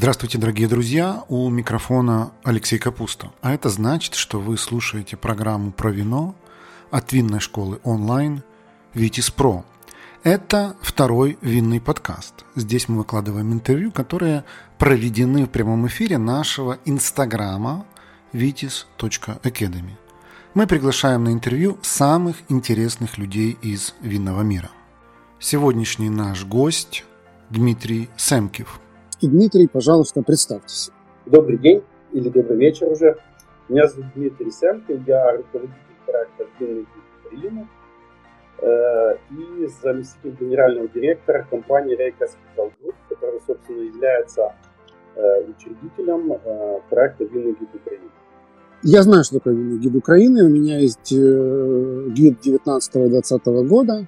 Здравствуйте, дорогие друзья! У микрофона Алексей Капуста. А это значит, что вы слушаете программу про вино от винной школы онлайн «Витис Про». Это второй винный подкаст. Здесь мы выкладываем интервью, которые проведены в прямом эфире нашего инстаграма vitis.academy. Мы приглашаем на интервью самых интересных людей из винного мира. Сегодняшний наш гость Дмитрий Семкив – и Дмитрий, пожалуйста, представьтесь. Добрый день или добрый вечер уже. Меня зовут Дмитрий Сямкин, я руководитель проекта «Длинный Украины» э, и заместитель генерального директора компании Ray Capital Group, которая, собственно, является э, учредителем э, проекта «Винный гид Украины». Я знаю, что такое винный гид Украины. У меня есть гид 19-20 года.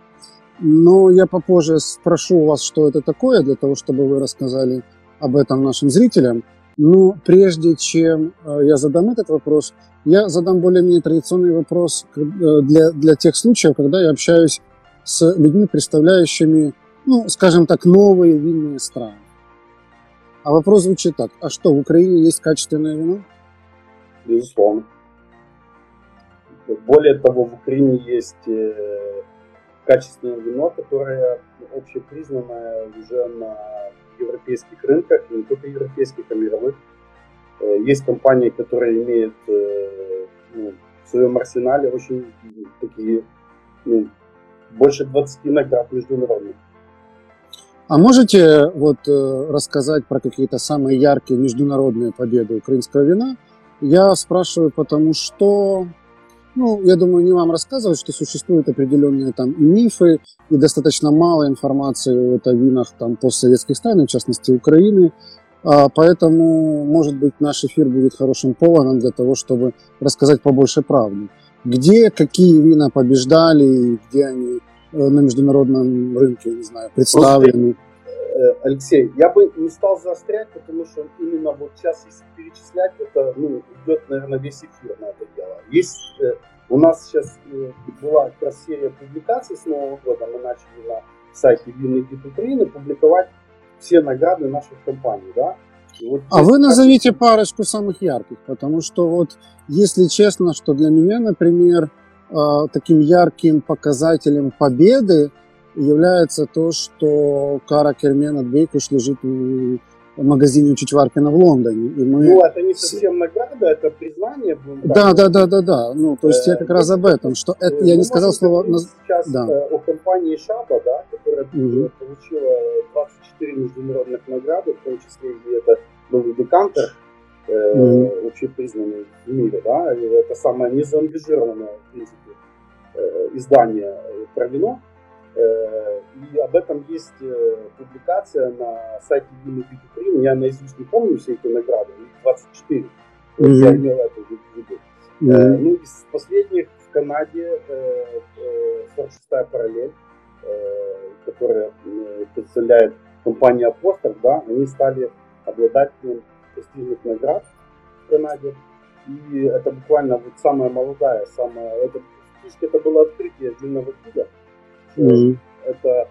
Но я попозже спрошу у вас, что это такое, для того, чтобы вы рассказали об этом нашим зрителям. Но прежде чем э, я задам этот вопрос, я задам более-менее традиционный вопрос э, для, для тех случаев, когда я общаюсь с людьми, представляющими, ну, скажем так, новые винные страны. А вопрос звучит так. А что, в Украине есть качественное вино? Безусловно. Более того, в Украине есть э, качественное вино, которое общепризнанное уже на европейских рынках, не только европейских, а мировых. Э, есть компании, которые имеют э, ну, в своем арсенале очень такие, ну, больше 20 наград международных. А можете вот э, рассказать про какие-то самые яркие международные победы украинского вина? Я спрашиваю, потому что ну, я думаю, не вам рассказывать, что существуют определенные там и мифы, и достаточно мало информации о винах там, постсоветских стран, в частности Украины. А, поэтому, может быть, наш эфир будет хорошим поводом для того, чтобы рассказать побольше правды. Где какие вина побеждали, где они э, на международном рынке, не знаю, представлены. Э, Алексей, я бы не стал заострять, потому что именно вот сейчас, если перечислять, это ну, идет, наверное, весь эфир на это. Есть, э, у нас сейчас э, была как раз серия публикаций с Нового года, мы начали на сайте Винный гид Украины публиковать все награды наших компаний, да. вот а вы назовите парочку самых ярких, потому что вот, если честно, что для меня, например, таким ярким показателем победы является то, что Кара Кермена Бейкуш лежит в магазине Чичваркина в Лондоне. И мы... Ну, это не совсем награда, это признание. Да, да, да, да, да. Ну, то есть я как раз об этом, что это, я не сказал слово... Сейчас да. о компании Шаба, да, которая угу. получила 24 международных награды, в том числе и это был декантер, э, угу. общепризнанный в мире, да, это самое незаангажированное, в принципе, э, издание про вино. Э, и об этом есть э, публикация на сайте Бит Украины. Я наизусть не помню все эти награды, 24. Mm-hmm. Я имел это в виду. Mm-hmm. Ну, из последних в Канаде 46-я параллель, которая представляет компания Апостол, да, они стали обладателем престижных наград в Канаде. И это буквально вот самая молодая, самая... Это, фактически это было открытие длинного гида. Mm-hmm. Это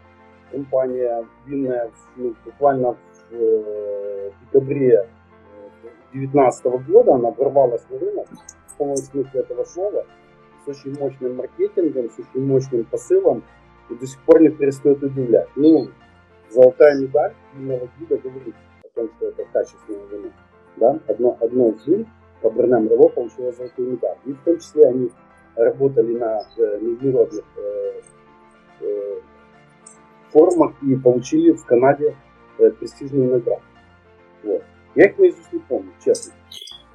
компания винная ну, буквально в э, декабре 2019 года она ворвалась на рынок в полном смысле этого слова с очень мощным маркетингом, с очень мощным посылом и до сих пор не перестает удивлять. Ну, золотая медаль винного гида говорит о том, что это качественное вино. Да? Одно, одно из вин, Каберне Мрево, получило золотую медаль. И в том числе они работали на э, международных э, Э, форумах и получили в Канаде э, престижные награды. Вот. Я их наизусть не помню, честно.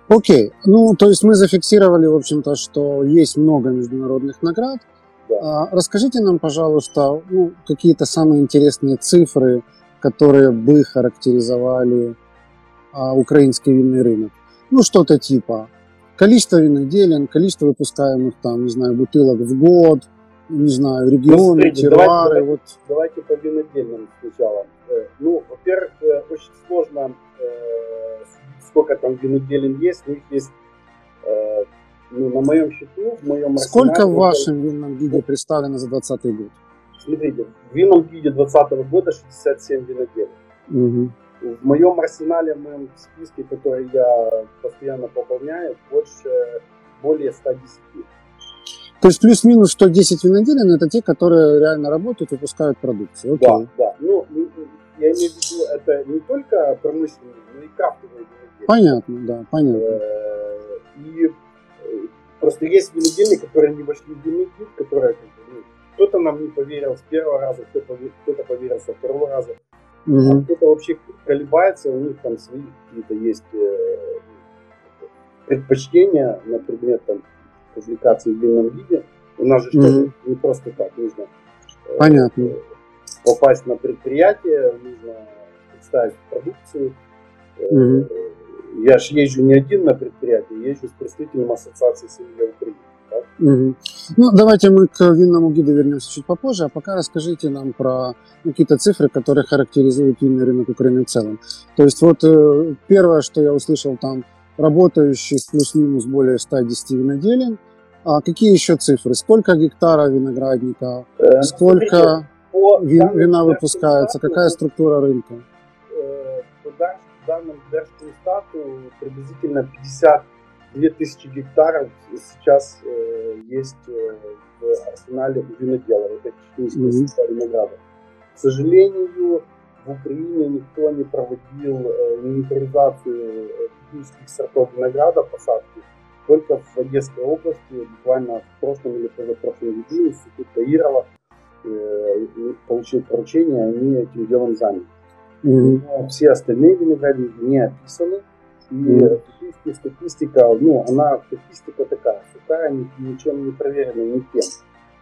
Окей, okay. ну то есть мы зафиксировали, в общем-то, что есть много международных наград. Да. А, расскажите нам, пожалуйста, ну, какие-то самые интересные цифры, которые бы характеризовали а, украинский винный рынок. Ну, что-то типа количество виноделин, количество выпускаемых там, не знаю, бутылок в год, не знаю, регионы, ну, терруары. Давайте, вот. давайте по винодельным сначала. Э, ну, во-первых, э, очень сложно э, сколько там виноделин есть, у них есть ну, на моем счету, в моем Сколько в вашем винном гиде представлено за 2020 год? Смотрите, в винном гиде 2020 года 67 виноделин. Угу. в моем арсенале, в моем списке, который я постоянно пополняю, больше, более 110. То есть плюс-минус 110 виноделин это те, которые реально работают, выпускают продукцию. Окей. Да, да. Ну, я имею в виду, это не только промышленные, но и крафтовые виноделия. Понятно, да, понятно. Э, и э, просто есть винодельни, которые не вошли в винный которые ну, кто-то нам не поверил с первого раза, кто-то, поверил со второго раза. Угу. А кто-то вообще колебается, у них там свои какие-то есть э, предпочтения на предмет там, публикации в длинном виде. У нас же угу. не просто так нужно э, Понятно. Попасть на предприятие, нужно представить продукцию. Угу. Я же езжу не один на предприятие, езжу с представителем Ассоциации сомелье Украины. Угу. Ну, давайте мы к винному гиду вернемся чуть попозже, а пока расскажите нам про ну, какие-то цифры, которые характеризуют винный рынок Украины в целом. То есть вот э, первое, что я услышал там, работающих плюс-минус более 110 виноделин. А какие еще цифры? Сколько гектара виноградника? Э, сколько вин, вина выпускается? Какая структура рынка? Э, по данным Держконстату приблизительно 50 2000 гектаров сейчас э, есть э, в арсенале у виноделов, это технические mm-hmm. винограда. К сожалению, в Украине никто не проводил э, инвентаризацию э, технических сортов винограда посадки. Только в Одесской области, буквально в прошлом или позапрошлом году, институт Таирова э, получил поручение, они этим делом заняты. Mm-hmm. Но все остальные виноградники не описаны. И mm-hmm. статистика, ну, она статистика такая, сухая, ничем не проверена никем.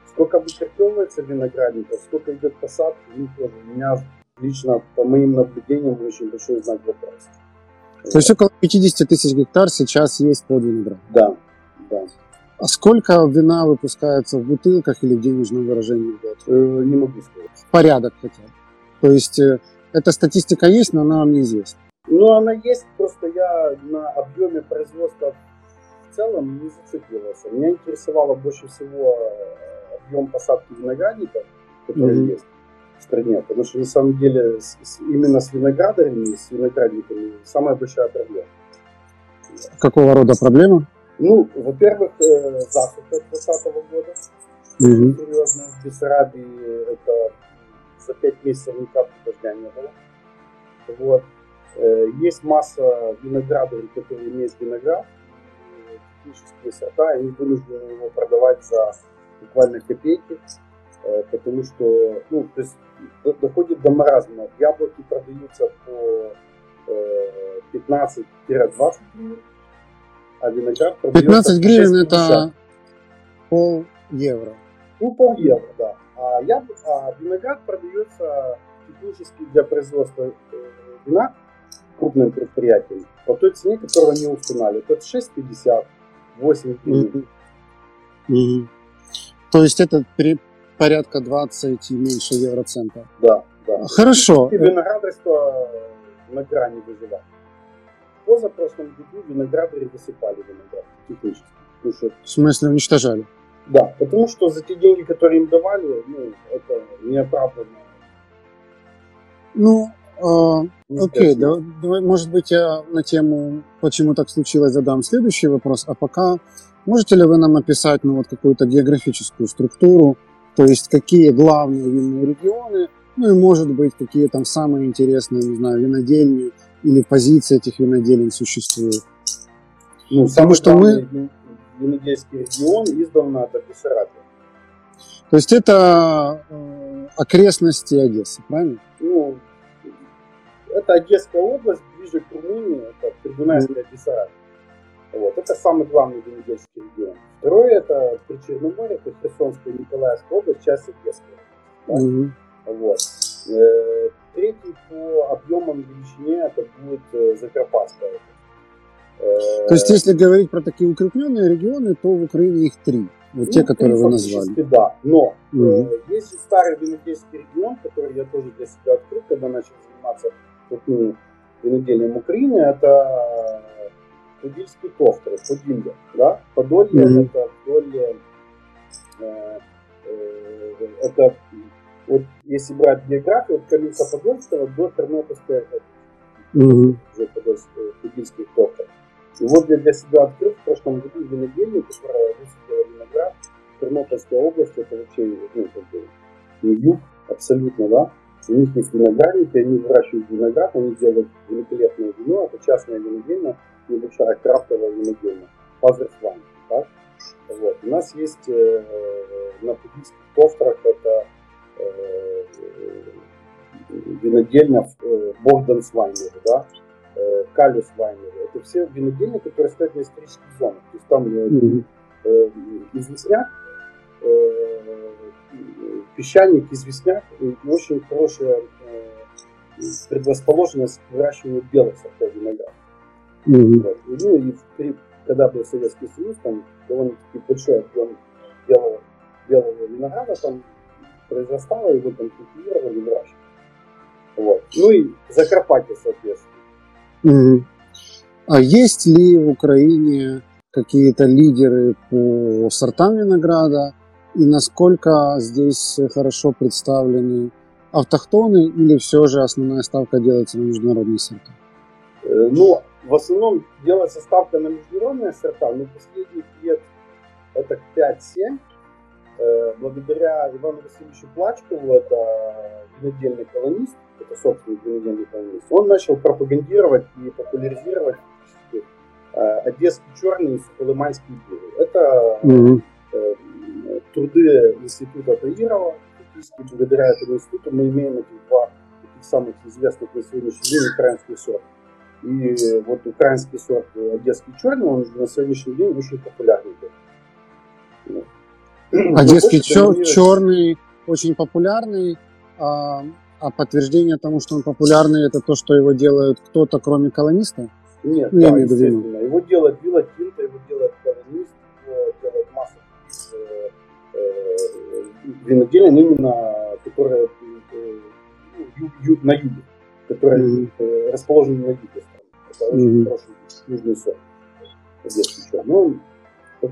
Сколько вычеркивается виноградников, сколько идет посадки, ну, тоже у меня лично, по моим наблюдениям, очень большой знак вопроса. То есть около 50 тысяч гектар сейчас есть под виноград? Да, да. А сколько вина выпускается в бутылках или в денежном выражении в год? Э, не могу сказать. Порядок хотя бы. То есть э, эта статистика есть, но она вам неизвестна. Ну, она есть, просто я на объеме производства в целом не зацикливался. Меня интересовало больше всего э, объем посадки виноградников, который mm-hmm. есть в стране. Потому что на самом деле с, с, именно с виноградарями, с виноградниками самая большая проблема. Какого рода проблема? Ну, во-первых, э, засуха 2020 года. Mm-hmm. Серьезно. В Бессарабии это за 5 месяцев ни капли дождя не было. Вот. Э, есть масса виноградарей, которые имеют виноград, технические сорта, и они вынуждены его продавать за буквально копейки, э, потому что, ну, то есть доходит до маразма. Яблоки продаются по 15-20 э, гривен, а виноград продается 15 гривен это пол евро. Ну, пол евро, да. А, яб... а виноград продается технически для производства вина крупным предприятиям по той цене, которую они устанавливают. Это 6,50, 8 гривен. Mm-hmm. То есть это при порядка 20 и меньше евроцента. Да, да. Хорошо. И виноградарство на грани выживания. В позапрошлом году виноградари высыпали виноград технически. Ну, что... В смысле уничтожали? Да, потому что за те деньги, которые им давали, ну, это неоправданно. Ну, а, окей, да, давай, может быть, я на тему, почему так случилось, задам следующий вопрос. А пока можете ли вы нам описать ну, вот какую-то географическую структуру, то есть какие главные винные регионы, ну и, может быть, какие там самые интересные, не знаю, винодельни или позиции этих виноделин существуют? Ну, Потому что мы... Винодельский регион издавна это Бессарабия. То есть это э, окрестности Одессы, правильно? Ну, это Одесская область, ближе к Румынии, это Придунайская Бессарабия. Вот, это самый главный венедельский регион. Второе это Причерноморье, это Херсонская и Николаевская область, часть Одесская. Да? Mm-hmm. Вот. Э, третий по объемам величине это будет э, Закарпатская область. Э, то есть, если говорить про такие укрепленные регионы, то в Украине их три. Вот ну, те, которые вы назвали. Да, но угу. э, есть старый винодельский регион, который я тоже для себя открыл, когда начал заниматься крупным виноделием Украины, это Подильский товтер, Подилье, да, Подолье mm-hmm. это вдоль, э, э, это вот если брать географию, от Каменца Подольского до Тернопольской mm-hmm. уже подольских топтов. И вот я для себя открыл в прошлом году винодельню, которая высадила виноград в Тернопольской области, это вообще ну, как бы, не юг абсолютно, да. У них есть виноградники, они выращивают виноград, они делают великолепное вино, это частная винодельня, небольшая крафтовая винодельня, Фазерсвайн, так? Вот. У нас есть э, на буддийских острах это э, винодельня э, Богдан Свайнер, да, э, Калис Вайнер. Это все винодельни, которые стоят на исторических зонах. То есть там mm-hmm. э, известняк, э, песчаник, известняк и очень хорошая э, предрасположенность к выращиванию белых сортов винограда. Mm-hmm. Вот. Ну и при, когда был Советский Союз, там довольно-таки большой объем белого, белого винограда там произрастало, его там культивировали, выращивали. Вот. Ну и Закарпатье, соответственно. Mm-hmm. А есть ли в Украине какие-то лидеры по сортам винограда? И насколько здесь хорошо представлены автохтоны или все же основная ставка делается на международные сорта? Э, ну, в основном делается ставка на международные сорта, но последних лет это 5-7. Э, благодаря Ивану Васильевичу Плачкову, это винодельный колонист, это собственный винодельный колонист, он начал пропагандировать и популяризировать э, одесский черный и сухолыманский белый. Это mm-hmm. Труды института Таирова. Благодаря этому институту мы имеем этих два таких самых известных на сегодняшний день украинских сортов. И вот украинский сорт одесский черный, он на сегодняшний день очень популярный. Одесский чер- черный очень популярный, а, а подтверждение тому, что он популярный, это то, что его делают кто-то, кроме колониста? Нет, ну, да, естественно. Его делает Вилла э, виноделин именно, которые э, ну, ю, на юге, которые mm-hmm. э, расположены на юге это очень mm-hmm. хороший южный сорт. Ну,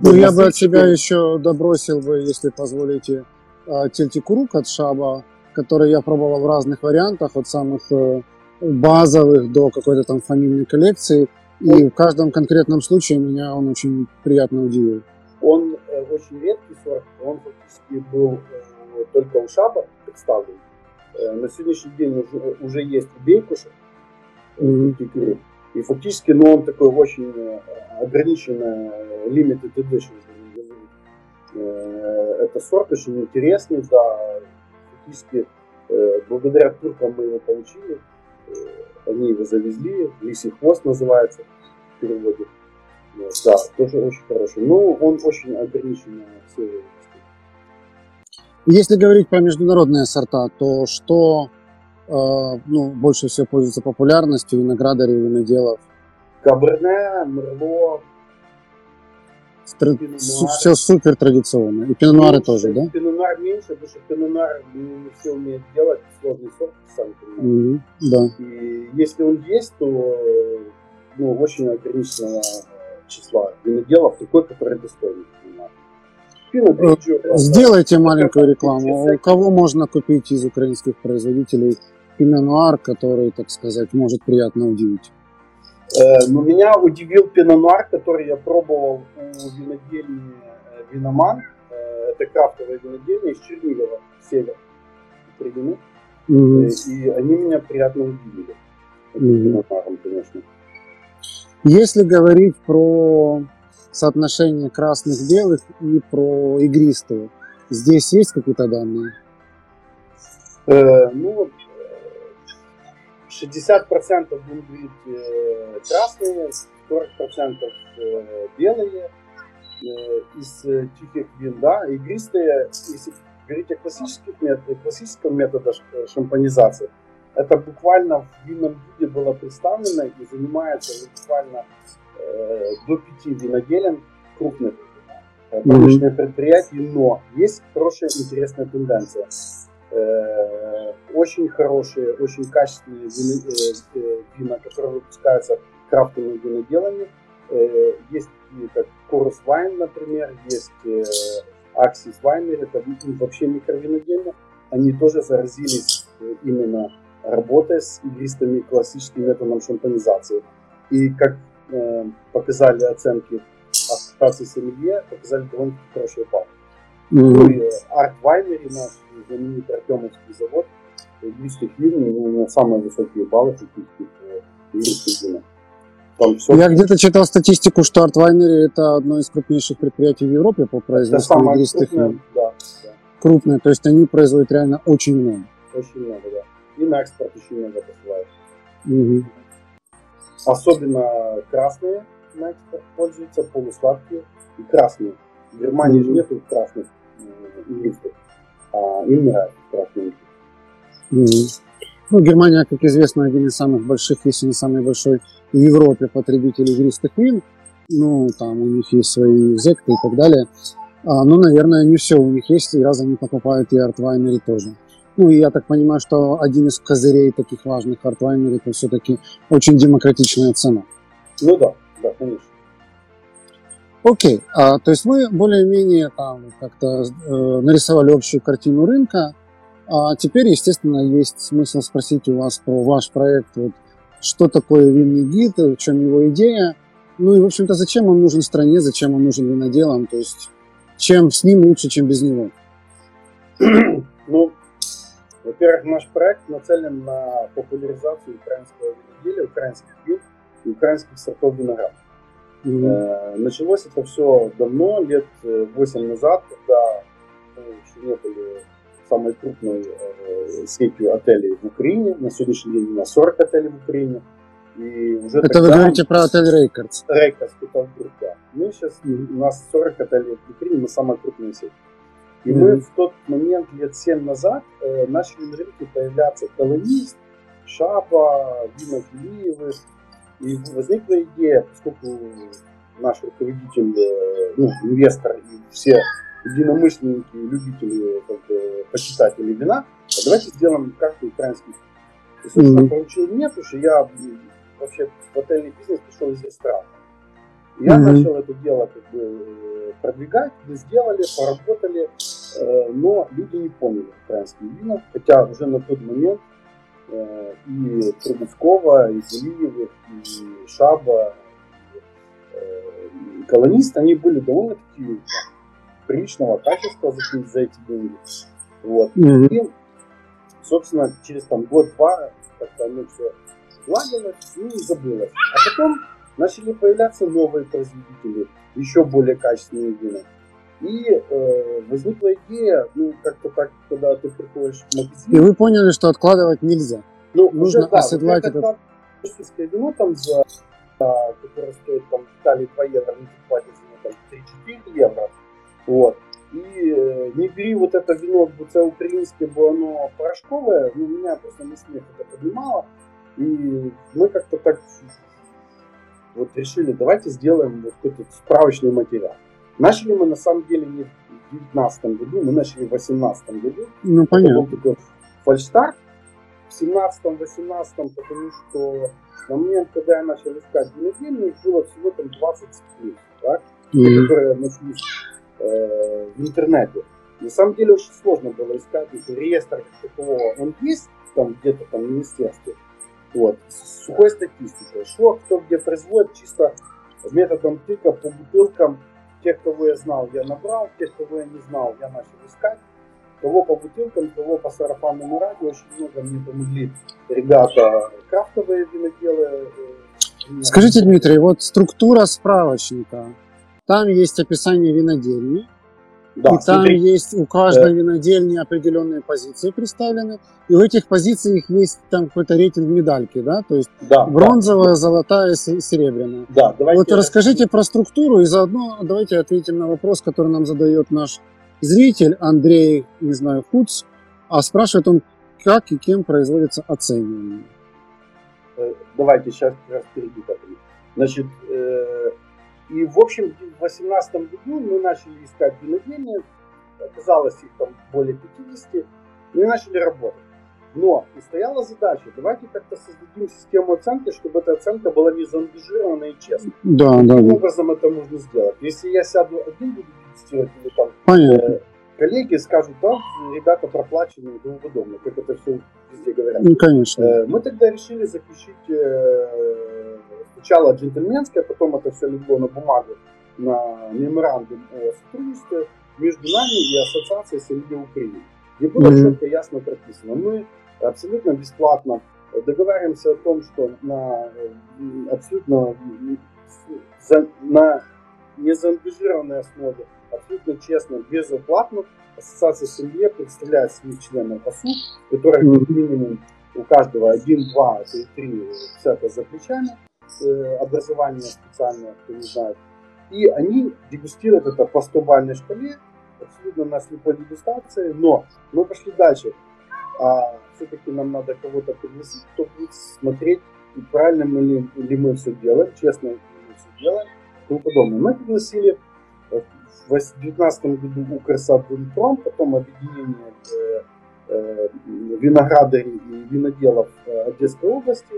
ну, я бы от себя еще добросил бы, если позволите, а, тельтикурук от Шаба, который я пробовал в разных вариантах, от самых э, базовых до какой-то там фамильной коллекции. И в каждом конкретном случае меня он очень приятно удивил. Он очень редкий сорт, он фактически был э, только у Шаба представлен. Э, на сегодняшний день уже, уже есть у Бейкуша mm-hmm. И фактически, ну, он такой очень э, ограниченный limited edition. Это сорт очень интересный, да. Фактически, благодаря туркам мы его получили. Они его завезли. Лисий хвост называется в переводе. Да, тоже очень хороший. Но ну, он очень ограниченный в Если говорить про международные сорта, то что а, ну, больше всего пользуется популярностью виноградарей, виноделов? Каберне, Мерло, Стр... Все супер традиционно. И пинонуары меньше, тоже, да? Пинонуар меньше, потому что пинонуар не все умеют делать, сложный сорт, сами понимаете. Mm-hmm, да. И если он есть, то ну, очень ограниченного числа виноделов, такой, который достойный пинонуар. Э, сделайте маленькую рекламу. У кого можно купить из украинских производителей пино который, так сказать, может приятно удивить? Э, ну, меня удивил пино который я пробовал у винодельни э, Виноман. Это крафтовая винодельня из Чернигова, север Украины. Mm-hmm. И они меня приятно удивили. Mm-hmm. конечно. Если говорить про соотношение красных-белых и про игристые. Здесь есть какие-то данные? Э, ну, 60% будут быть э, красные, 40% э, белые э, из э, тихих вин, да, игристые, если говорить о классических методах, классическом методе шампанизации, это буквально в винном виде было представлено и занимается буквально Э, до пяти виноделен крупных промышленных mm-hmm. предприятий, но есть хорошая интересная тенденция. Э, очень хорошие, очень качественные вина, э, вина которые выпускаются крафтовыми виноделами. Есть такие, как Корус Вайн, например, есть Аксис Вайнер, это вообще микровинодельня. Они тоже заразились именно работая с игристыми классическим методом шампанизации. И как э, показали оценки ассоциации сомелье, показали довольно хорошие баллы. Mm-hmm. Ну и Арт Вайнери, наш знаменитый Артемовский завод, игристых вин, ну, самые высокие баллы фактически по игристых винах. Все... Я где-то читал статистику, что Артвайнери это одно из крупнейших предприятий в Европе по производству игристых вин. Да, да. Крупное, то есть они производят реально очень много. Очень много, да. И на экспорт еще много посылают. Угу. Особенно красные на экспорт пользуются, полусладкие и красные. В Германии угу. же нету красных игристых, а им нравятся красные угу. Ну, Германия, как известно, один из самых больших, если не самый большой в Европе потребитель игристых вин. Ну, там у них есть свои зекты и так далее. А, ну, наверное, не все у них есть, и раз они покупают и артвайнери тоже. Ну, я так понимаю, что один из козырей таких важных артвайнери это все-таки очень демократичная цена. Ну да, да, конечно. Окей, а, то есть вы более-менее там как-то э, нарисовали общую картину рынка, а теперь, естественно, есть смысл спросить у вас про ваш проект, вот, что такое винный гид, в чем его идея, ну и, в общем-то, зачем он нужен стране, зачем он нужен виноделам, то есть чем с ним лучше, чем без него? Ну, во-первых, наш проект нацелен на популяризацию украинского виноделия, украинских вин и украинских сортов винограда. Mm-hmm. началось это все давно, лет 8 назад, когда мы еще не были самой крупной э, сетью отелей в Украине. На сегодняшний день у нас 40 отелей в Украине. И уже Это тогда... вы говорите про отель Рейкардс? Рейкардс, Петербург, да. Мы сейчас, у нас 40 отелей в Украине, мы самая крупная сеть. И mm-hmm. мы в тот момент, лет 7 назад, э, начали на рынке появляться колонист, Шаба, Дима Гилиевых. И возникла идея, поскольку наш руководитель, э, ну, инвестор и все единомышленники, любители, как бы, почитатели вина, а давайте сделаем карту украинских. И, собственно, mm-hmm. получил нет, потому что я вообще в отельный бизнес пришел из ресторана. Я mm-hmm. начал это дело как бы продвигать, мы сделали, поработали, э, но люди не поняли украинские вина, хотя уже на тот момент э, и Трубецкого, и Зелиевых, и Шаба, и, э, колонист, они были довольно-таки приличного качества за, за эти деньги. Вот. Mm-hmm. И, собственно, через там год-два как-то оно все сгладилось и забылось. А потом начали появляться новые производители, еще более качественные вина. И э, возникла идея, ну, как-то так, когда ты приходишь в магазин... И вы поняли, что откладывать нельзя. Ну, Нужно уже, да, оседлать вот этот... Российское вино там за, которое стоит там в Италии 2 евро, не платит за там 3-4 евро, вот. И э, не бери вот это вино, це украинское, бо оно порошковое, ну, меня просто на смех это поднимало. И мы как-то так вот решили, давайте сделаем вот какой-то справочный материал. Начали мы на самом деле не в 2019 году, мы начали в 2018 году. Ну, понятно. Это был такой фальштарт в 17-18, потому что на момент, когда я начал искать винодельни, было всего там 20 плюс, да, mm-hmm. которые нашлись Э, в интернете. На самом деле очень сложно было искать реестр такого. Он есть там где-то там в министерстве. Вот, сухой статистикой. Что кто где производит, чисто методом тыка по бутылкам. Тех, кого я знал, я набрал. Тех, кого я не знал, я начал искать. Кого по бутылкам, кого по сарафанному радио. Очень много мне помогли ребята крафтовые виноделы. Э, Скажите, Дмитрий, вот структура справочника, там есть описание винодельни, да, и там смотри. есть у каждой да. винодельни определенные позиции представлены. И в этих позициях есть там какой-то рейтинг медальки, да? То есть да, бронзовая, да. золотая, серебряная. Да, давайте вот расскажите про структуру и заодно давайте ответим на вопрос, который нам задает наш зритель Андрей, не знаю, Хуц. А спрашивает он, как и кем производится оценивание. Э, давайте сейчас как раз впереди. Значит, э, и, в общем, в 2018 году мы начали искать винодельни, оказалось их там более 50, мы начали работать. Но и стояла задача, давайте как-то создадим систему оценки, чтобы эта оценка была не заангажирована и честна. Да, да, Каким да. образом это можно сделать? Если я сяду один, буду тестировать или там Понятно. Э, коллеги скажут, да, ребята проплачены и тому подобное, как это все везде говорят. Ну, конечно. Э, мы тогда решили заключить э, сначала джентльменское, потом это все легло на бумагу, на меморандум о сотрудничестве между нами и Ассоциацией Сельди Украины. Где было mm-hmm. четко ясно прописано. Мы абсолютно бесплатно договариваемся о том, что на абсолютно на незаангажированной основе, абсолютно честно, безоплатно Ассоциация семье представляет своих членов АСУ, которые mm-hmm. минимум у каждого один, два, три, три цеха за плечами, э, образование специальное, кто не знает. И они дегустируют это по 100 бальной шкале, абсолютно на слепой дегустации, но мы пошли дальше. А все-таки нам надо кого-то пригласить, кто будет смотреть, правильно мы ли, ли мы все делаем, честно ли мы все делаем и тому подобное. Мы пригласили э, в 2019 году Укрсад Винпром, потом объединение э, э, виноградарей и виноделов э, Одесской области.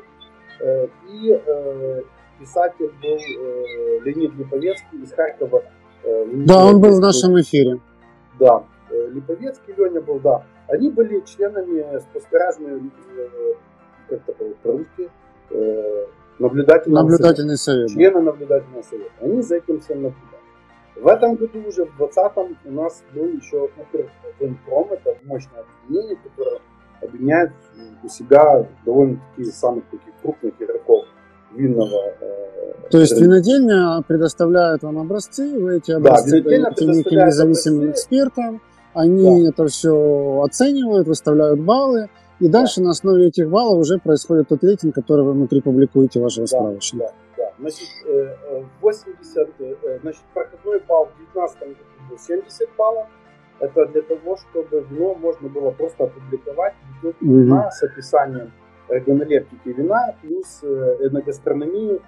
Э, и э, писатель был э, Леонид Липовецкий из Харькова. Да, он был в нашем эфире. Да, Липовецкий Леня был, да. Они были членами э, как это по-русски, э, наблюдательного Наблюдательный совет. совет. Члены наблюдательного совета. Они за этим всем наблюдали. В этом году уже, в 2020 у нас был еще Укрвинпром, это мощное объединение, которое объединяет у себя довольно-таки самых таких крупных игроков винного. Э, То есть винодельня предоставляет вам образцы, вы эти образцы да, даете неким независимым экспертам, они да. это все оценивают, выставляют баллы, и дальше да. на основе этих баллов уже происходит тот рейтинг, который вы внутри публикуете вашего да, справочника. Да, да. Значит, 80, э, э, значит, проходной балл в 19 году был 70 баллов. Это для того, чтобы вино можно было просто опубликовать угу. с описанием органолептики вина, плюс эногастрономию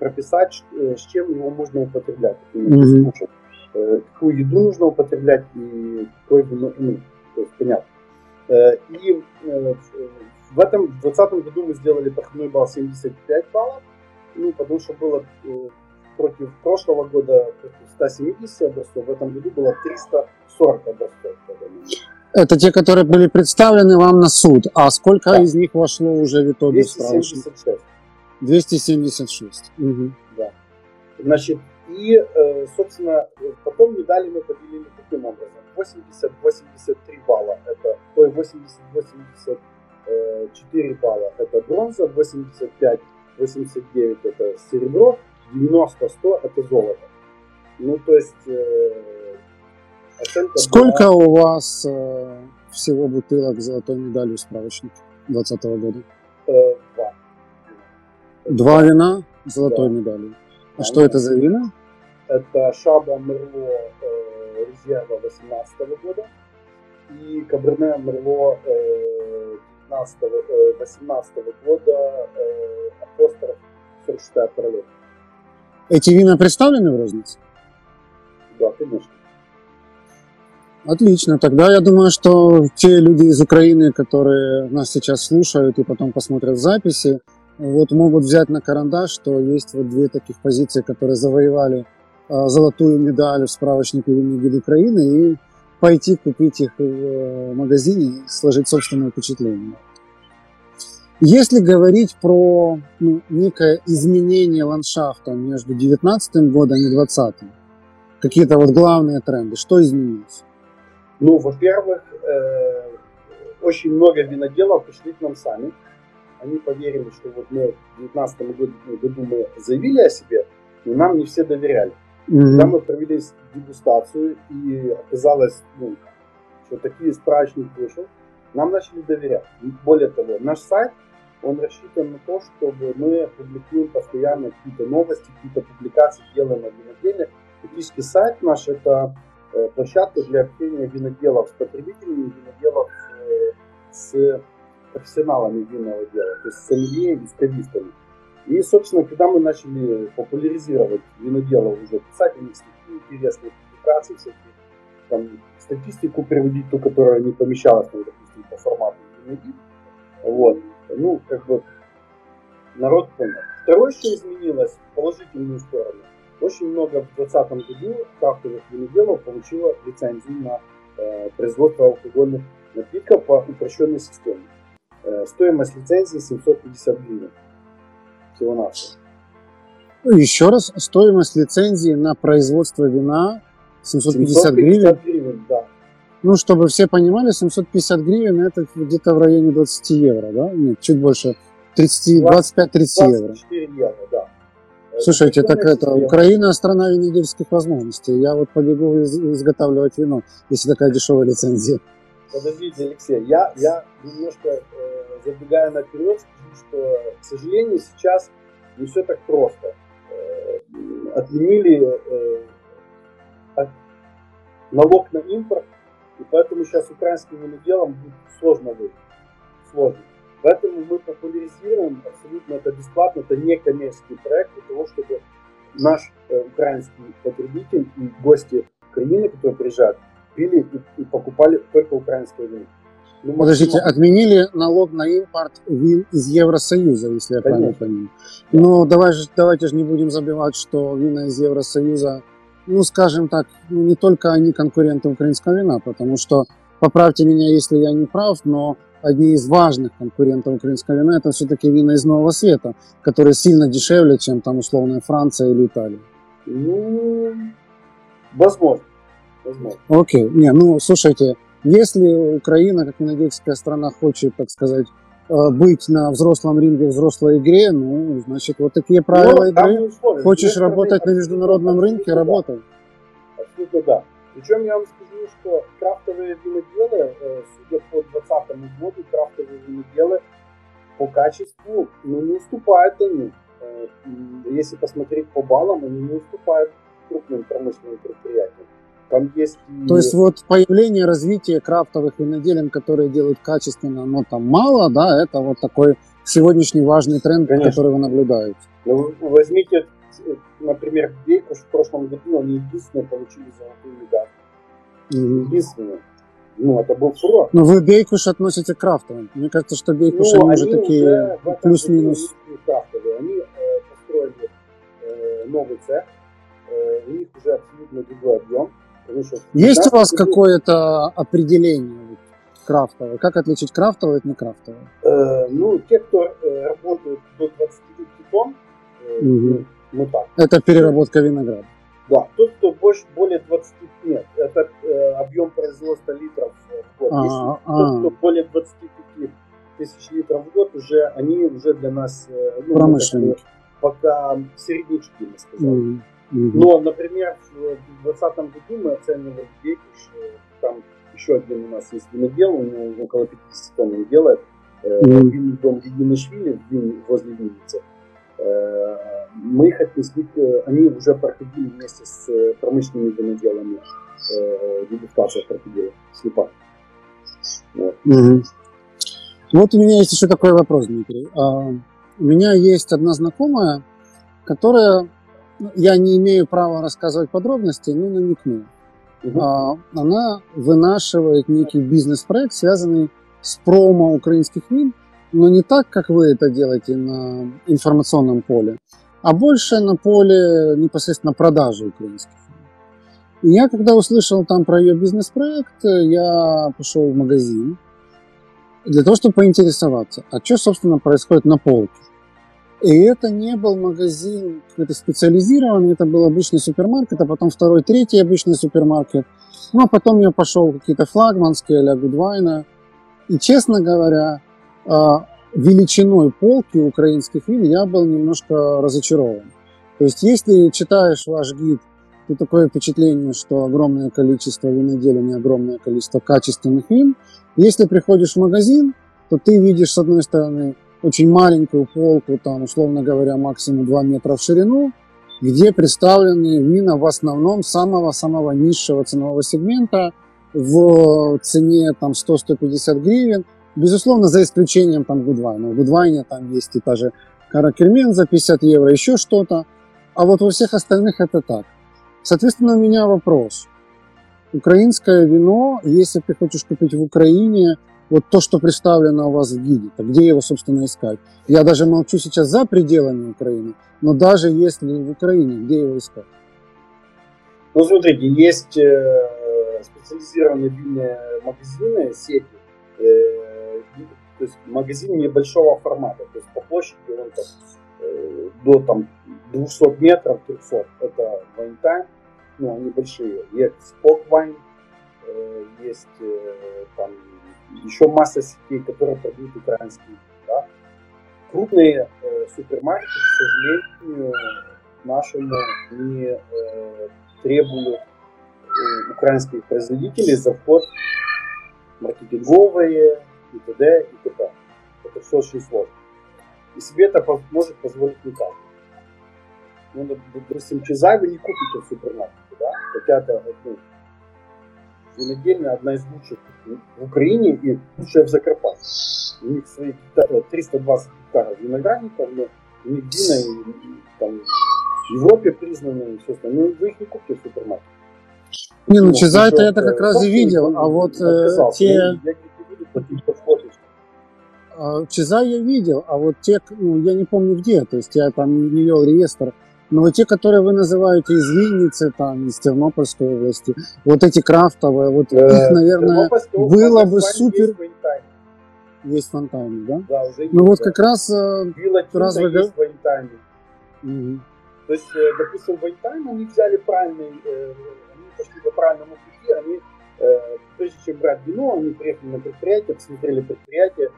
прописать, с чем его можно употреблять. Угу. Э, какую еду нужно употреблять и какой вино, ну, то есть понятно. Э, и э, в этом, в 2020 году мы сделали проходной балл 75 баллов, ну, потому что было против прошлого года против 170 образцов, в этом году было 340 образцов. Это те, которые были представлены вам на суд. А сколько да. из них вошло уже в итоге 276. 276. Угу. Да. Значит, и, э, собственно, потом медали мы поделили таким образом. 80-83 балла это, ой, 80-84 балла это бронза, 85-89 это серебро, 90-100 это золото. Ну, то есть э, Сколько была... у вас э, всего бутылок золотой медали в справочнике 2020 года? Э, два. Два вина золотой да. медали. А да, что это за вина? Это Шаба Мерло э, резерва 18 года и Каберне Мерло э, 19, э, 18 года э, Апостроф 46 королева. Эти вина представлены в рознице? Да, конечно. Отлично. Тогда я думаю, что те люди из Украины, которые нас сейчас слушают и потом посмотрят записи, вот могут взять на карандаш, что есть вот две таких позиции, которые завоевали а, золотую медаль в справочнике Винный Украины и пойти купить их в э, магазине и сложить собственное впечатление. Если говорить про ну, некое изменение ландшафта между 19 годом и 20 какие-то вот главные тренды, что изменилось? Ну, во-первых, э, очень много виноделов пришли к нам сами. Они поверили, что вот мы в 2019 году, году мы заявили о себе, но нам не все доверяли. Mm-hmm. Когда мы провели дегустацию, и оказалось, ну, что такие справочник вышел, нам начали доверять. Более того, наш сайт, он рассчитан на то, чтобы мы публикуем постоянно какие-то новости, какие-то публикации делаем о виноделе. Фактически сайт наш – это э, площадка для общения виноделов с потребителями, виноделов э, с профессионалами винного дела, то есть с сомелье и с кавистами. И, собственно, когда мы начали популяризировать виноделов, уже писать у них статьи интересные, публикации всякие, там, статистику приводить, ту, которая не помещалась, там, допустим, по формату винодит, вот, ну, как бы, народ понял. Второе, что изменилось в положительную сторону, очень много в 2020 году крафтовых виноделов получило лицензию на э, производства алкогольных напитков по упрощенной системе. Э, стоимость лицензии 750 гривен. Всего-навсего. Ну, еще раз, стоимость лицензии на производство вина 750, 750 гривен. гривен да. Ну, чтобы все понимали, 750 гривен это где-то в районе 20 евро, да? Нет, чуть больше. 25-30 евро. 24 евро, да. Слушайте, так это, Украина страна винодельских возможностей. Я вот побегу из, изготавливать вино, если такая дешевая лицензия. Подождите, Алексей, я, я немножко э, забегая наперед, скажу, что, к сожалению, сейчас не все так просто. Э, отменили э, от, налог на импорт, и поэтому сейчас украинским виноделам будет сложно выйти. Сложно. Поэтому мы популяризируем абсолютно это бесплатно, это не коммерческий проект для того, чтобы наш э, украинский потребитель и гости Украины, которые приезжают, пили и, и покупали только украинское вино. Ну, Подождите, отменили налог на импорт вин из Евросоюза, если я Конечно. правильно понимаю. Но давай, давайте же не будем забивать, что вина из Евросоюза, ну, скажем так, ну, не только они конкуренты украинского вина, потому что, поправьте меня, если я не прав, но одни из важных конкурентов украинского вина это все-таки вина из Нового Света, которые сильно дешевле, чем там условная Франция или Италия. Ну, возможно. возможно. Окей. Не, ну, слушайте, если Украина, как винодельская страна, хочет, так сказать, быть на взрослом ринге, взрослой игре, ну, значит, вот такие правила ну, игры. Хочешь работать на международном рынке, работай. Абсолютно да. Причем я вам скажу, что крафтовые виноделы, э, судя по 2020 году, крафтовые виноделы по качеству ну, не уступают они. Э, если посмотреть по баллам, они не уступают крупным промышленным предприятиям. Там есть и... То есть вот появление, развитие крафтовых виноделин, которые делают качественно, но там мало, да, это вот такой сегодняшний важный тренд, Конечно. который вы наблюдаете. Ну, возьмите например, Бейкуш в прошлом году, они единственные получили золотую медаль. Mm-hmm. Единственные. Ну, это был фурор. Но вы Бейкуш относите к крафтовым. Мне кажется, что Бейкуш, ну, они, уже такие плюс-минус. Крафтовые. Они э, построили э, новый цех. Э, у них уже абсолютно другой объем. Есть у вас какое-то определение крафтовое? Как отличить крафтовое от некрафтовое? Э, ну, те, кто э, работают до 20 тонн, э, угу. Ну так. Это переработка винограда. Да, тот, кто больше, более 20, нет, это э, объем производства литров в год. А, Если а, тот, кто более 25 тысяч литров в год, уже они уже для нас э, ну, Промышленники. пока середнячки, мы сказали. Mm-hmm. Но, например, в 2020 году мы оценивали Бекиш, там еще один у нас есть винодел, у него около 50 тонн он делает, mm-hmm. дом Единошвили возле Винницы. Э, мы их отнесли, они уже проходили вместе с э, промышленными виноделами, э, дегустация проходила, слепа. Вот. Угу. вот у меня есть еще такой вопрос, Дмитрий. А, у меня есть одна знакомая, которая, я не имею права рассказывать подробности, но намекну. Угу. А, она вынашивает некий бизнес-проект, связанный с промо украинских вин но не так, как вы это делаете на информационном поле, а больше на поле непосредственно продажи украинских. И я, когда услышал там про ее бизнес-проект, я пошел в магазин для того, чтобы поинтересоваться, а что, собственно, происходит на полке. И это не был магазин какой-то специализированный, это был обычный супермаркет, а потом второй, третий обычный супермаркет. Ну, а потом я пошел какие-то флагманские а-ля Гудвайна. И, честно говоря, а, величиной полки украинских вин я был немножко разочарован. То есть, если читаешь ваш гид, то такое впечатление, что огромное количество виноделин и огромное количество качественных вин. Если приходишь в магазин, то ты видишь, с одной стороны, очень маленькую полку, там, условно говоря, максимум 2 метра в ширину, где представлены вина в основном самого-самого низшего ценового сегмента в цене там 100-150 гривен, Безусловно, за исключением там Гудвайна. В Гудвайне там есть и та же Каракермен за 50 евро, еще что-то. А вот во всех остальных это так. Соответственно, у меня вопрос. Украинское вино, если ты хочешь купить в Украине, вот то, что представлено у вас в гиде, то где его, собственно, искать? Я даже молчу сейчас за пределами Украины, но даже если в Украине, где его искать? Ну, смотрите, есть э, специализированные винные магазины, сети, э, то есть магазин небольшого формата, то есть по площади он там, э, до там 200 метров, 300, это Time, ну они большие, есть Wine, э, есть там еще масса сетей, которые продают украинские да? Крупные э, супермаркеты, к сожалению, нашему не э, требуют э, украинских производителей за вход маркетинговые и т.д. и т.п. Это все очень сложно. И себе это может позволить не каждый. Ну, допустим, чизай вы не купите в супермаркете, да? Хотя это ну, винодельня одна из лучших в Украине и лучшая в Закарпатье. У них свои 320 гектаров виноградников, но у них вина и, там, в Европе признаны и все остальное. Ну, вы их не купите в супермаркете. Не, ну, ну это я как раз и видел, а вот э, те... Я, а, Чиза я видел, а вот те, ну, я не помню где, то есть я там не вел реестр, но вот те, которые вы называете из Винницы, там, из Тернопольской области, вот эти крафтовые, вот э, их, наверное, было бы супер... Есть фонтане, да? Да, уже Ну вот как раз... Э, раз вы... есть в Угу. То есть, э, допустим, в Вайнтайм они взяли правильный, они пошли по правильному пути, они, прежде чем брать вино, они приехали на предприятие, посмотрели предприятие,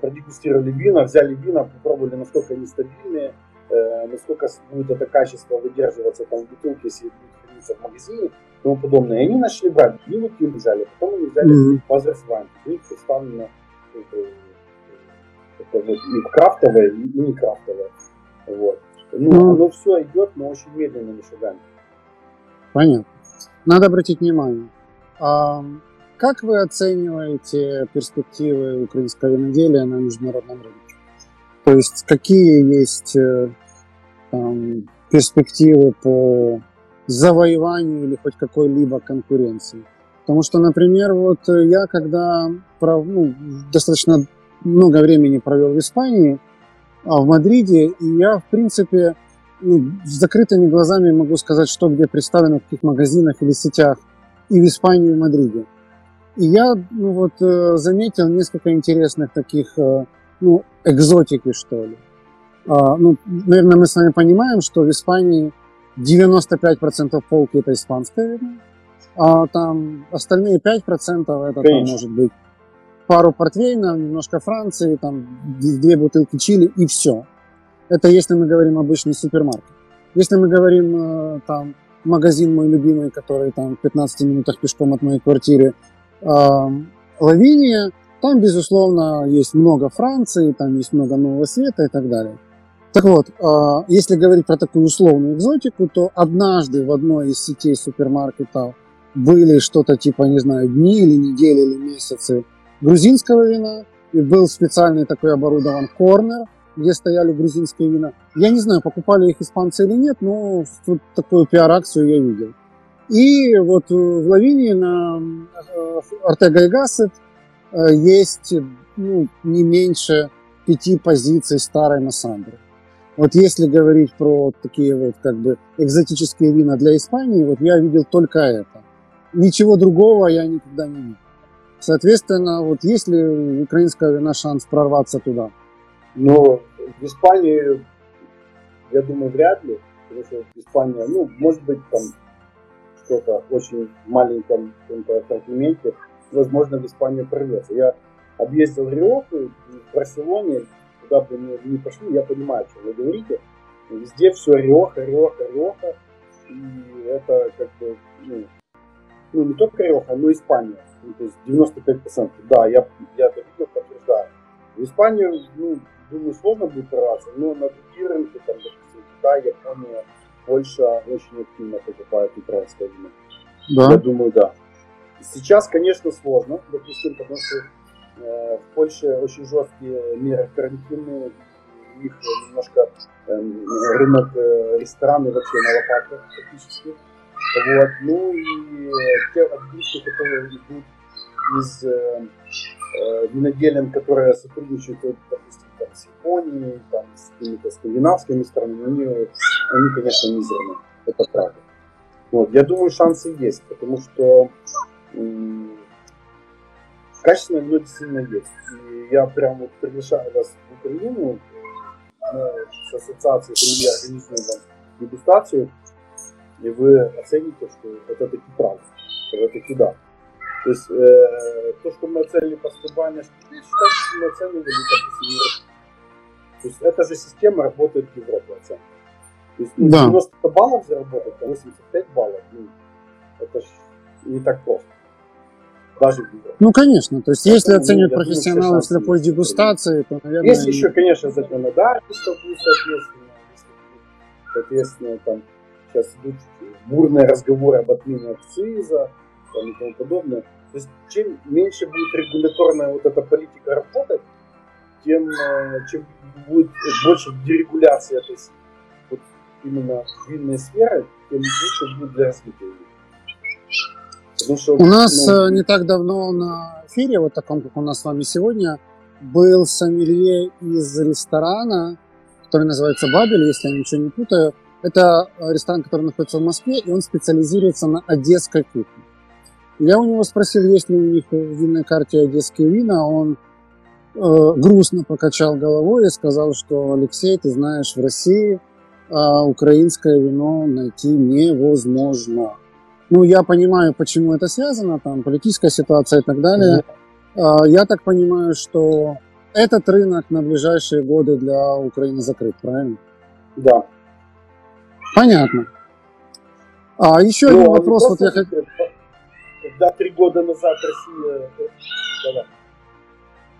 продегустировали вина, взяли вина, попробовали, насколько они стабильные, э, насколько будет это качество выдерживаться там в бутылке, если будет храниться в магазине и тому подобное. И они начали брать. И вот им взяли. Потом они взяли mm-hmm. Wine. У них представлено это, это вот и крафтовое, и, и не крафтовое. Вот. Ну, mm-hmm. оно все идет, но очень медленными шагами. Понятно. Надо обратить внимание. А как вы оцениваете перспективы украинского виноделия на международном рынке? То есть какие есть э, там, перспективы по завоеванию или хоть какой-либо конкуренции. Потому что, например, вот я когда ну, достаточно много времени провел в Испании, а в Мадриде, и я, в принципе, ну, с закрытыми глазами могу сказать, что где представлено, в каких магазинах или сетях и в Испании, и в Мадриде. И я ну, вот, э, заметил несколько интересных таких э, ну, экзотики, что ли. А, ну, наверное, мы с вами понимаем, что в Испании 95% полки это испанское вино, а там остальные 5% это там, может быть пару портвейнов, немножко Франции, там две бутылки чили и все. Это если мы говорим обычный супермаркет. Если мы говорим э, там магазин мой любимый, который там в 15 минутах пешком от моей квартиры, Лавиния, там, безусловно, есть много Франции, там есть много Нового Света и так далее. Так вот, а, если говорить про такую условную экзотику, то однажды в одной из сетей супермаркетов были что-то типа, не знаю, дни или недели или месяцы грузинского вина, и был специальный такой оборудован корнер, где стояли грузинские вина. Я не знаю, покупали их испанцы или нет, но тут такую пиар-акцию я видел. И вот в Лавинии на Артега и Гассет Э, есть ну, не меньше пяти позиций старой Массандры. Вот если говорить про такие вот как бы экзотические вина для Испании, вот я видел только это. Ничего другого я никогда не видел. Соответственно, вот есть ли у украинского вина шанс прорваться туда? Ну, в Испании, я думаю, вряд ли. Потому что Испания, ну, может быть, там что-то очень маленьком каком-то ассортименте, возможно, в Испанию прорвется. Я объездил Риоху в Барселоне, куда бы мы ни пошли, я понимаю, о чем вы говорите. Везде все Риоха, Риоха, Риоха. И это как бы, ну, ну не только Риоха, но и Испания. Ну, то есть 95%. Да, я, я это видел, подтверждаю. В Испанию, ну, думаю, сложно будет прорваться, но на другие рынки, там, допустим, Китай, Япония, Польша очень активно покупают украинское вино. Да. Я думаю, да. Сейчас, конечно, сложно, допустим, потому что э, в Польше очень жесткие меры карантинные, у них немножко э, рынок э, рестораны вообще на лопатках практически. Вот. Ну и те отгрузки, которые идут из э, э, виноделин, которые сотрудничают, допустим, там, с Японией, там, с какими-то скандинавскими странами, они, они, конечно, мизерные. Это правда. Вот. Я думаю, шансы есть, потому что качественное вино действительно есть. И я прям вот приглашаю вас в Украину, с ассоциацией Сомелье организуем вам дегустацию, и вы оцените, что это таки правда, это таки да. То есть э, то, что мы оценили по стебальной шкале, считайте, что мы оценивали как То есть эта же система работает в Европе оценка. То есть ну, да. 90 баллов заработать, а 85 баллов, ну, это же не так просто. Даже в Европе. Ну, конечно. То есть, если оценивают профессионалы слепой дегустации, то, наверное... Есть еще, конечно, законодательство, плюс, соответственно, соответственно, там сейчас идут бурные разговоры об отмене акциза там, и тому подобное. То есть, чем меньше будет регуляторная вот эта политика работать, тем э, чем будет больше дерегуляции этой вот именно винной сферы, тем лучше будет для развития. Что, у нас ну... Э, не так давно на эфире, вот таком, как у нас с вами сегодня, был сомелье из ресторана, который называется Бабель, если я ничего не путаю. Это э, ресторан, который находится в Москве, и он специализируется на одесской кухне. Я у него спросил, есть ли у них в винной карте одесские вина. Он э, грустно покачал головой и сказал, что Алексей, ты знаешь, в России э, украинское вино найти невозможно. Ну, я понимаю, почему это связано, там политическая ситуация и так далее. Mm-hmm. Я так понимаю, что этот рынок на ближайшие годы для Украины закрыт, правильно? Да. Понятно. А еще Но один вопрос, вот я хотел. Когда три года назад Россия, да,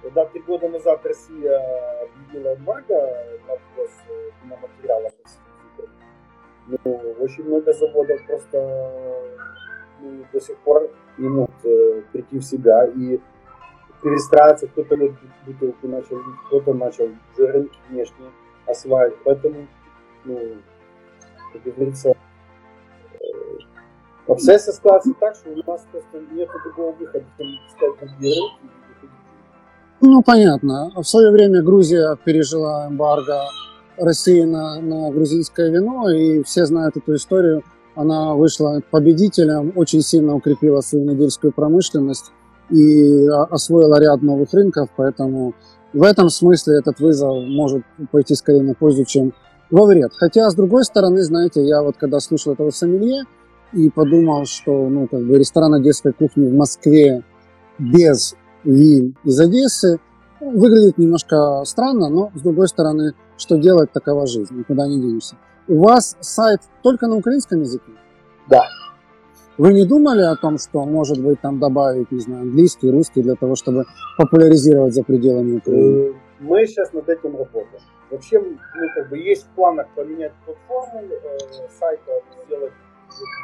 когда три года назад Россия объявила эмбарго на ввоз материалов ну, очень много заводов просто ну, до сих пор не могут э, прийти в себя и перестраиваться. Кто-то бутылку начал, кто-то начал уже рынки внешние осваивать. Поэтому, ну, как говорится, э, обстоятельства складываются так, что у нас просто нет другого выхода, чем искать другие рынки ну, понятно. В свое время Грузия пережила эмбарго России на, на грузинское вино, и все знают эту историю. Она вышла победителем, очень сильно укрепила свою недельскую промышленность и освоила ряд новых рынков, поэтому в этом смысле этот вызов может пойти скорее на пользу, чем во вред. Хотя, с другой стороны, знаете, я вот когда слушал этого сомелье и подумал, что ну, как бы ресторан одесской кухни в Москве без вин из Одессы выглядит немножко странно, но, с другой стороны, что делать, такова жизнь, никуда не денешься. У вас сайт только на украинском языке? Да. Вы не думали о том, что, может быть, там добавить, не знаю, английский, русский для того, чтобы популяризировать за пределами Украины? Э, мы сейчас над этим работаем. Вообще, ну, как бы есть в планах поменять платформу э, сайта, сделать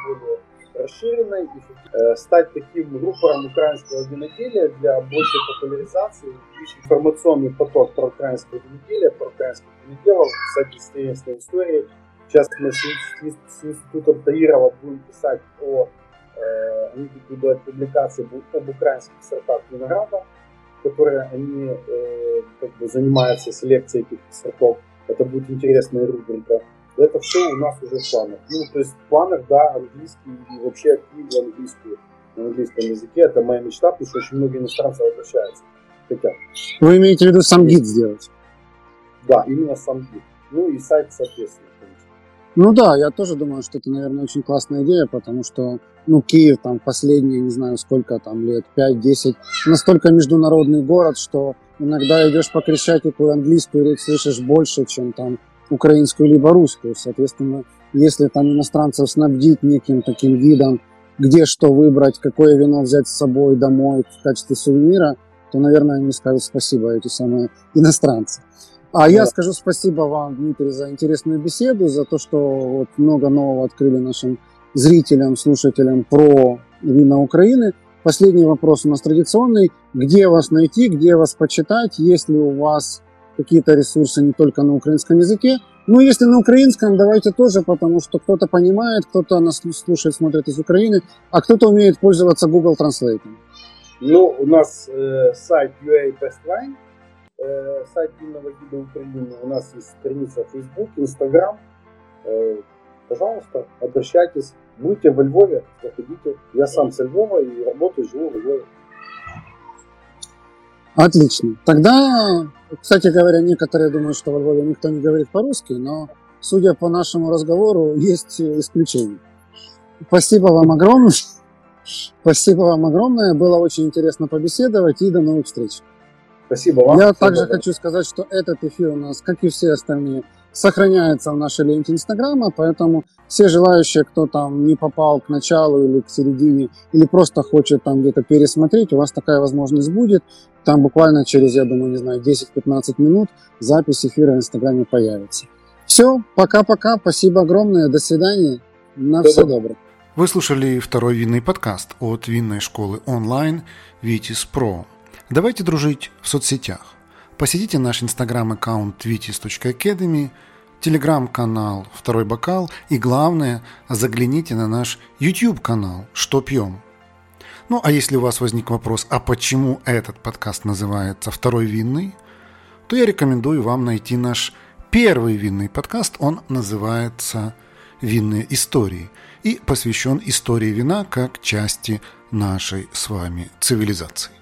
более расширенной и э, стать таким рупором украинского виноделия для большей популяризации, информационный поток про украинское виноделие, про украинских виноделов, кстати, интересная история. Сейчас мы с, с, с институтом Таирова будем писать о, э, они будут делать публикации об украинских сортах винограда, которые они э, как бы занимаются селекцией этих сортов. Это будет интересная рубрика. Это все у нас уже в планах. Ну, то есть в планах, да, английский и вообще активно английскую на английском языке. Это моя мечта, потому что очень многие иностранцы возвращаются. Хотят. Вы имеете в виду сам гид сделать? Да, именно сам гид. Ну и сайт, соответственно. Ну да, я тоже думаю, что это, наверное, очень классная идея, потому что, ну, Киев там последние, не знаю, сколько там лет, 5-10, настолько международный город, что иногда идешь по Крещатику и английскую речь слышишь больше, чем там украинскую либо русскую. Соответственно, если там иностранцев снабдить неким таким гидом, где что выбрать, какое вино взять с собой домой в качестве сувенира, то, наверное, они скажут спасибо, эти самые иностранцы. А я скажу спасибо вам, Дмитрий, за интересную беседу, за то, что вот много нового открыли нашим зрителям, слушателям про вина Украины. Последний вопрос у нас традиционный. Где вас найти, где вас почитать? Есть ли у вас какие-то ресурсы не только на украинском языке? Ну, если на украинском, давайте тоже, потому что кто-то понимает, кто-то нас слушает, смотрит из Украины, а кто-то умеет пользоваться Google Translate. Ну, у нас э, сайт UA Best Wine, э, сайт винного гида Украины. У нас есть страница Facebook, Instagram. Э, пожалуйста, обращайтесь. Будете во Львове, заходите. Я сам со Львова и работаю, живу во Львове. Отлично. Тогда, кстати говоря, некоторые думают, что во Львове никто не говорит по-русски, но, судя по нашему разговору, есть исключения. Спасибо вам огромное. Спасибо вам огромное. Было очень интересно побеседовать и до новых встреч. Спасибо вам. Я также хочу сказать, что этот эфир у нас, как и все остальные, сохраняется в нашей ленте Инстаграма, поэтому все желающие, кто там не попал к началу или к середине, или просто хочет там где-то пересмотреть, у вас такая возможность будет. Там буквально через, я думаю, не знаю, 10-15 минут запись эфира в Инстаграме появится. Все, пока-пока, спасибо огромное, до свидания, на все доброе. Вы слушали второй винный подкаст от винной школы онлайн Vitis Pro. Давайте дружить в соцсетях. Посетите наш инстаграм-аккаунт vitis.academy, телеграм-канал «Второй бокал» и, главное, загляните на наш YouTube-канал «Что пьем?». Ну, а если у вас возник вопрос, а почему этот подкаст называется «Второй винный?», то я рекомендую вам найти наш первый винный подкаст. Он называется «Винные истории» и посвящен истории вина как части нашей с вами цивилизации.